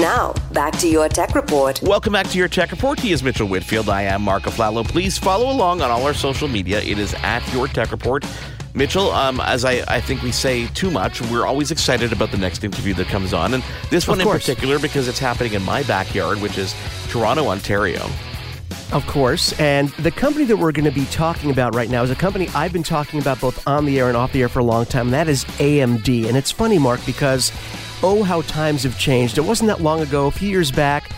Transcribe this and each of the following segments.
Now, back to your tech report. Welcome back to your tech report. He is Mitchell Whitfield. I am Marc Aflalo. Please follow along on all our social media. It is at your tech report. Mitchell, um, as I, I think we say too much, we're always excited about the next interview that comes on. And this one in particular because it's happening in my backyard, which is Toronto, Ontario. Of course. And the company that we're going to be talking about right now is a company I've been talking about both on the air and off the air for a long time. And that is AMD. And it's funny, Marc, because oh, how times have changed. It wasn't that long ago, a few years back,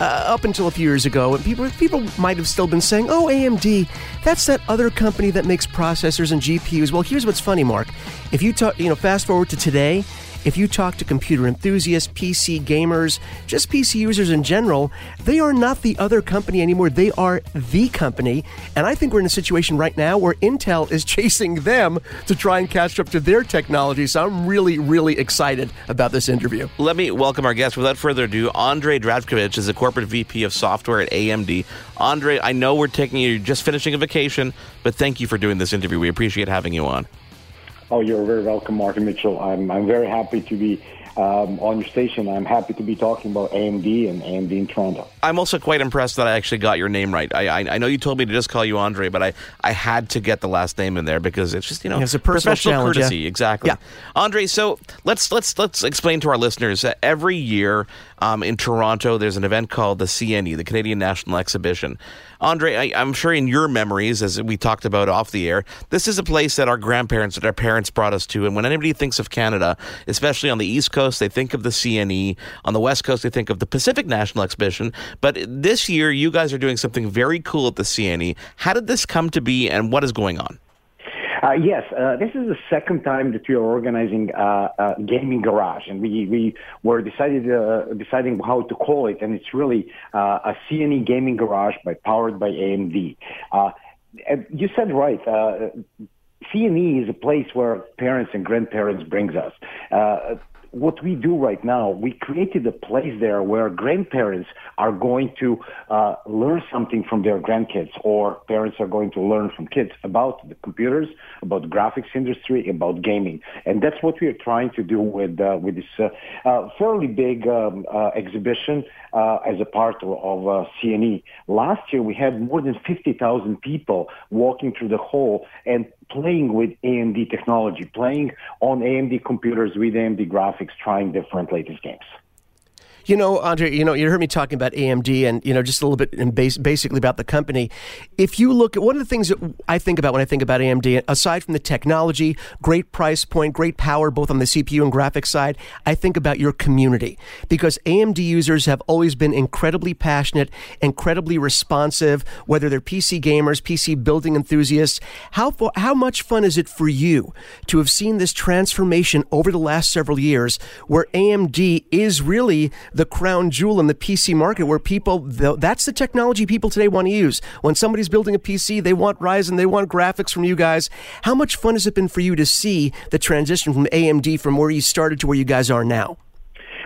uh, up until a few years ago, and people people might have still been saying, "Oh, AMD, that's that other company that makes processors and GPUs." Well, here's what's funny, Marc. If you talk, you know, fast forward to today, if you talk to computer enthusiasts, PC gamers, just PC users in general, they are not the other company anymore. They are the company. And I think we're in a situation right now where Intel is chasing them to try and catch up to their technology. So I'm really, really excited about this interview. Let me welcome our guest. Without further ado, Andrej Zdravkovic is the corporate VP of software at AMD. Andre, I know we're taking you just finishing a vacation, but thank you for doing this interview. We appreciate having you on. Oh, you're very welcome, Marc and Mitchell. I'm, I'm very happy to be um, on your station. I'm happy to be talking about AMD and AMD in Toronto. I'm also quite impressed that I actually got your name right. I, I, I know you told me to just call you Andre, but I, I had to get the last name in there because it's just you know it's a professional courtesy. Yeah. Exactly. Yeah. Andre, so let's let's let's explain to our listeners that every year um, in Toronto there's an event called the CNE, the Canadian National Exhibition. Andre, I, am sure in your memories, as we talked about off the air, this is a place that our grandparents that our parents brought us to. And when anybody thinks of Canada, especially on the East Coast, they think of the CNE. On the West Coast, they think of the Pacific National Exhibition. But this year, you guys are doing something very cool at the CNE. How did this come to be, and what is going on? Uh, yes, uh, this is the second time that we are organizing uh, a gaming garage, and we we were decided uh, deciding how to call it, and it's really uh, a CNE gaming garage by powered by AMD. Uh, you said right. CNE is a place where parents and grandparents brings us what we do right now, we created a place there where grandparents are going to uh, learn something from their grandkids, or parents are going to learn from kids about the computers, about graphics industry, about gaming, and that's what we are trying to do with uh, with this uh, uh fairly big um, uh, exhibition uh, as a part of, of CNE. Last year, we had more than fifty thousand people walking through the hall and playing with AMD technology, playing on AMD computers with AMD graphics, trying different latest games. You know, Andre, you know, you heard me talking about AMD and, you know, just a little bit and base, basically about the company. If you look at one of the things that I think about when I think about AMD, aside from the technology, great price point, great power, both on the CPU and graphics side, I think about your community because AMD users have always been incredibly passionate, incredibly responsive, whether they're PC gamers, PC building enthusiasts. How, how much fun is it for you to have seen this transformation over the last several years where AMD is really the crown jewel in the PC market where people, that's the technology people today want to use. When somebody's building a PC, they want Ryzen, they want graphics from you guys. How much fun has it been for you to see the transition from AMD from where you started to where you guys are now?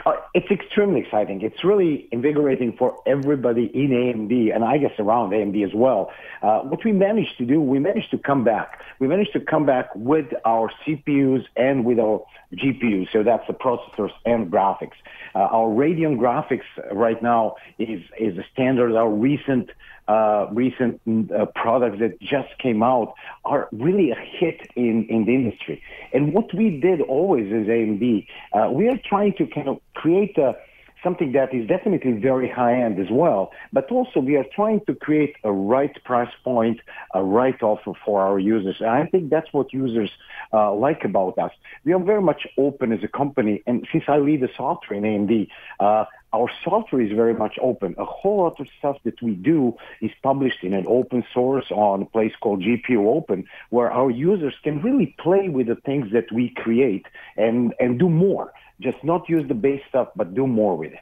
Uh, it's extremely exciting. It's really invigorating for everybody in AMD and I guess around AMD as well. Uh, what we managed to do, we managed to come back. We managed to come back with our CPUs and with our GPUs. So that's the processors and graphics. Uh, our Radeon graphics right now is, is a standard. Our recent uh, recent uh, products that just came out are really a hit in, in the industry. And what we did always as AMD, uh, we are trying to kind of create a, something that is definitely very high end as well, but also we are trying to create a right price point, a right offer for our users. And I think that's what users uh, like about us. We are very much open as a company, and since I lead the software in AMD, uh, our software is very much open. A whole lot of stuff that we do is published in an open source on a place called GPU Open, where our users can really play with the things that we create and, and do more. Just not use the base stuff, but do more with it.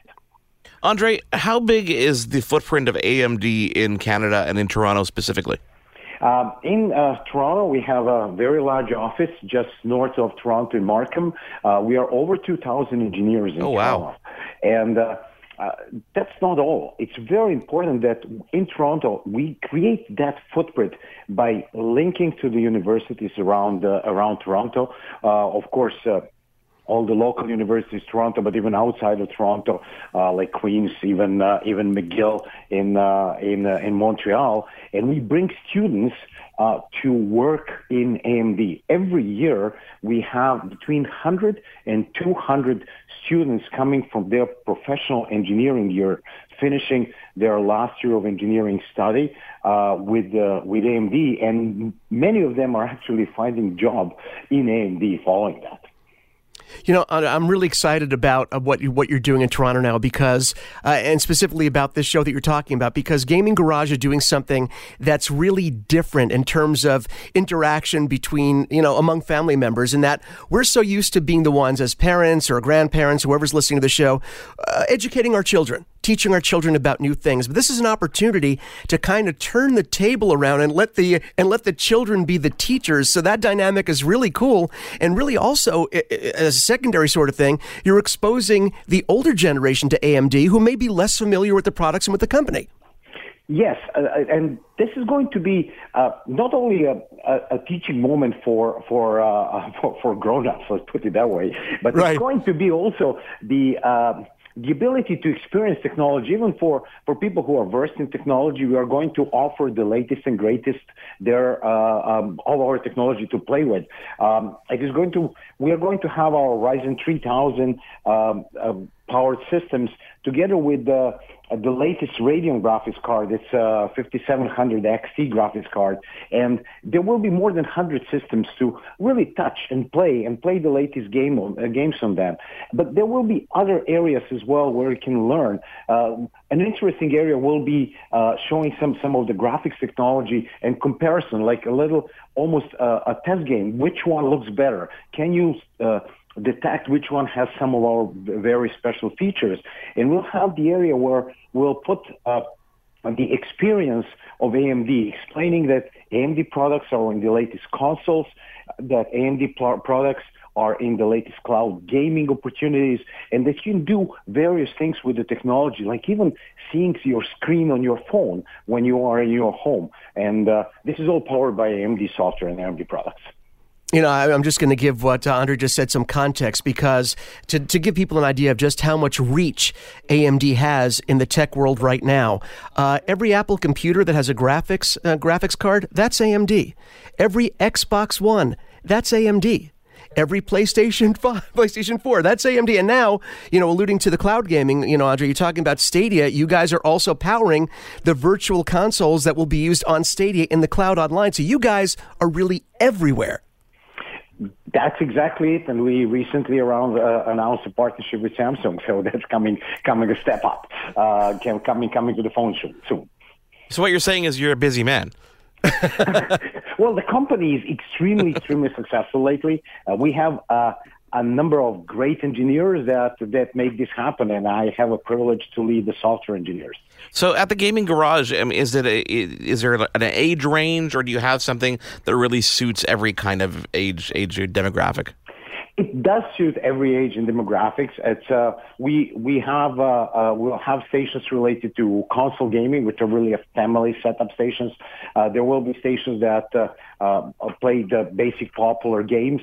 Andre, how big is the footprint of AMD in Canada and in Toronto specifically? Um, in uh, Toronto, we have a very large office just north of Toronto in Markham. Uh, we are over 2,000 engineers in oh, Toronto. Wow. And uh, uh, that's not all. It's very important that in Toronto we create that footprint by linking to the universities around uh, around Toronto. Uh, of course all the local universities, Toronto, but even outside of Toronto, uh, like Queen's, even uh, even McGill in uh, in uh, in Montreal, and we bring students uh, to work in AMD. Every year, we have between 100 and 200 students coming from their professional engineering year, finishing their last year of engineering study uh, with with AMD, and many of them are actually finding job in AMD following that. You know, I'm really excited about uh, what you, what you're doing in Toronto now because, uh, and specifically about this show that you're talking about, because Gaming Garage is doing something that's really different in terms of interaction between, you know, among family members, and that we're so used to being the ones as parents or grandparents, whoever's listening to the show, uh, educating our children teaching our children about new things. But this is an opportunity to kind of turn the table around and let the and let the children be the teachers. So that dynamic is really cool, and really also as a secondary sort of thing, you're exposing the older generation to AMD who may be less familiar with the products and with the company. Yes, uh, uh and this is going to be uh, not only a, a, a, teaching moment for for uh, for, for grown-ups, let's put it that way, but right. it's going to be also the uh, the ability to experience technology, even for, for people who are versed in technology, we are going to offer the latest and greatest there, uh, um, all our technology to play with. Um, it is going to, we are going to have our Ryzen 3000 um, uh, powered systems together with the uh, the latest Radeon graphics card. It's a 5700 XT graphics card, and there will be more than 100 systems to really touch and play and play the latest game on, uh, games on them. But there will be other areas as well where you can learn. Uh, an interesting area will be uh, showing some some of the graphics technology and comparison, like a little almost uh, a test game. Which one looks better? Can you uh, detect which one has some of our very special features. And we'll have the area where we'll put uh, the experience of AMD, explaining that AMD products are in the latest consoles, that AMD pl- products are in the latest cloud gaming opportunities, and that you can do various things with the technology, like even seeing your screen on your phone when you are in your home. And uh, this is all powered by AMD software and AMD products. You know, I'm just going to give what uh, Andre just said some context because to, to give people an idea of just how much reach AMD has in the tech world right now, uh, every Apple computer that has a graphics uh, graphics card, that's AMD. Every Xbox One, that's AMD. Every PlayStation 5, PlayStation 4, that's AMD. And now, you know, alluding to the cloud gaming, you know, Andre, you're talking about Stadia. You guys are also powering the virtual consoles that will be used on Stadia in the cloud online. So you guys are really everywhere. That's exactly it, and we recently around uh, announced a partnership with Samsung, so that's coming coming a step up, uh, coming coming to the phone soon. So what you're saying is you're a busy man. well, the company is extremely extremely successful lately. Uh, we have uh, a number of great engineers that that make this happen, and I have a privilege to lead the software engineers. So, at the gaming garage, I mean, is it a, is there an age range, or do you have something that really suits every kind of age age demographic? It does suit every age and demographics. It's uh, we we have uh, uh, we'll have stations related to console gaming, which are really a family setup stations. Uh, there will be stations that uh, uh, play the basic popular games.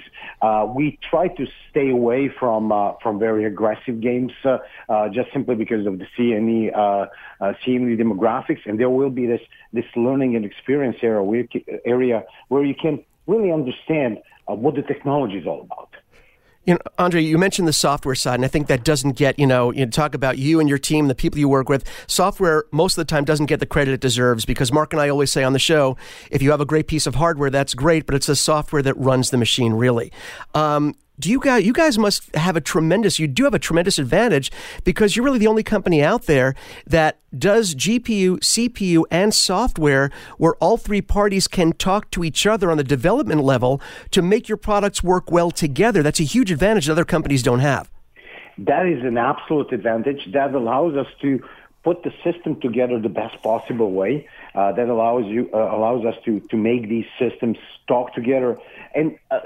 we try to stay away from from very aggressive games, just simply because of the CNE CNE demographics. And there will be this this learning and experience area where, area where you can really understand what the technology is all about. You know, Andre, you mentioned the software side, and I think that doesn't get, you know, you talk about you and your team, the people you work with. Software, most of the time, doesn't get the credit it deserves because Marc and I always say on the show if you have a great piece of hardware, that's great, but it's the software that runs the machine, really. Um, do you guys you guys must have a tremendous you do have a tremendous advantage because you're really the only company out there that does GPU, CPU and software where all three parties can talk to each other on the development level to make your products work well together. That's a huge advantage that other companies don't have. That is an absolute advantage. That allows us to put the system together the best possible way. Uh, that allows you uh, allows us to to make these systems talk together, and uh,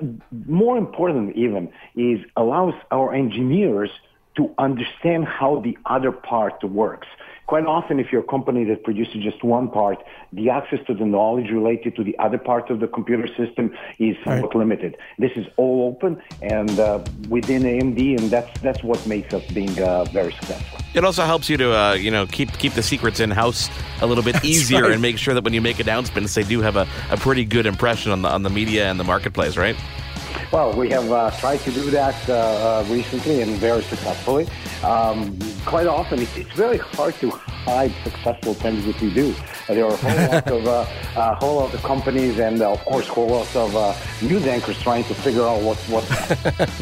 more important even is allows our engineers to understand how the other part works. Quite often, if you're a company that produces just one part, the access to the knowledge related to the other part of the computer system is somewhat right. limited. This is all open and uh, within AMD, and that's that's what makes us being uh, very successful. It also helps you to uh, you know keep keep the secrets in house a little bit easier right. and make sure that when you make announcements, they do have a, a pretty good impression on the on the media and the marketplace, right? Well, we have uh, tried to do that uh, uh, recently and very successfully. Um, quite often, it's, very hard to hide successful things that you do. There are a whole lot of uh, whole lot of companies and uh, of course whole lot of uh, news anchors trying to figure out what's what.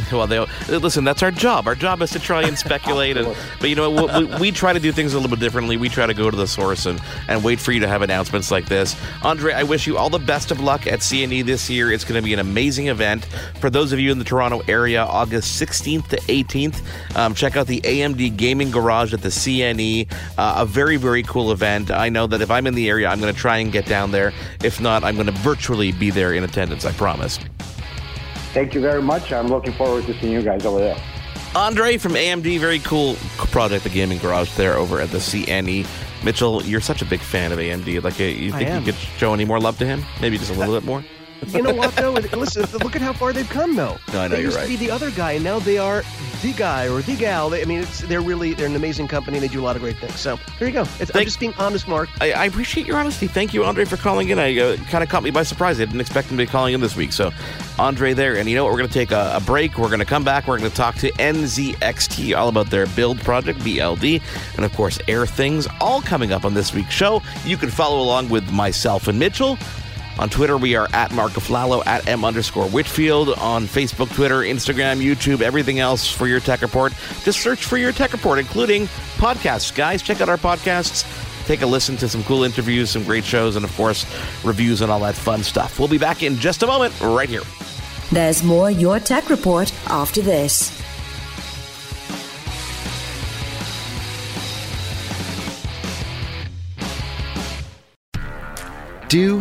well, they listen. That's our job. Our job is to try and speculate. and, but you know, we, we, try to do things a little bit differently. We try to go to the source and and wait for you to have announcements like this. Andre, I wish you all the best of luck at CNE this year. It's going to be an amazing event for those of you in the Toronto area. August 16th to 18th. Um, check out the AMD Gaming Garage at the CNE. Uh, a very very cool event. I know that if I'm in the area, I'm going to try and get down there. If not, I'm going to virtually be there in attendance, I promise. Thank you very much. I'm looking forward to seeing you guys over there. Andre from AMD, very cool project, the Gaming Garage there over at the CNE. Mitchell, you're such a big fan of AMD. Like, uh, you think you could show any more love to him? Maybe just a little bit more? You know what though? Listen, look at how far they've come though. No, I know they used right. to be the other guy, and now they are the guy or the gal. I mean, they're really they're an amazing company. They do a lot of great things. So there you go. Thank, I'm just being honest, Marc. I, I, appreciate your honesty. Thank you, Andre, for calling in. I uh, kind of caught me by surprise. I didn't expect him to be calling in this week. So, Andre, there, and you know what? We're going to take a, a break. We're going to come back. We're going to talk to NZXT all about their build project, BLD, and of course, Airthings, all coming up on this week's show. You can follow along with myself and Mitchell. On Twitter, we are at Marc Aflalo, at M underscore Whitfield. On Facebook, Twitter, Instagram, YouTube, everything else for your tech report. Just search for your tech report, including podcasts. Guys, check out our podcasts. Take a listen to some cool interviews, some great shows, and of course, reviews and all that fun stuff. We'll be back in just a moment, right here. There's more Your Tech Report after this. Do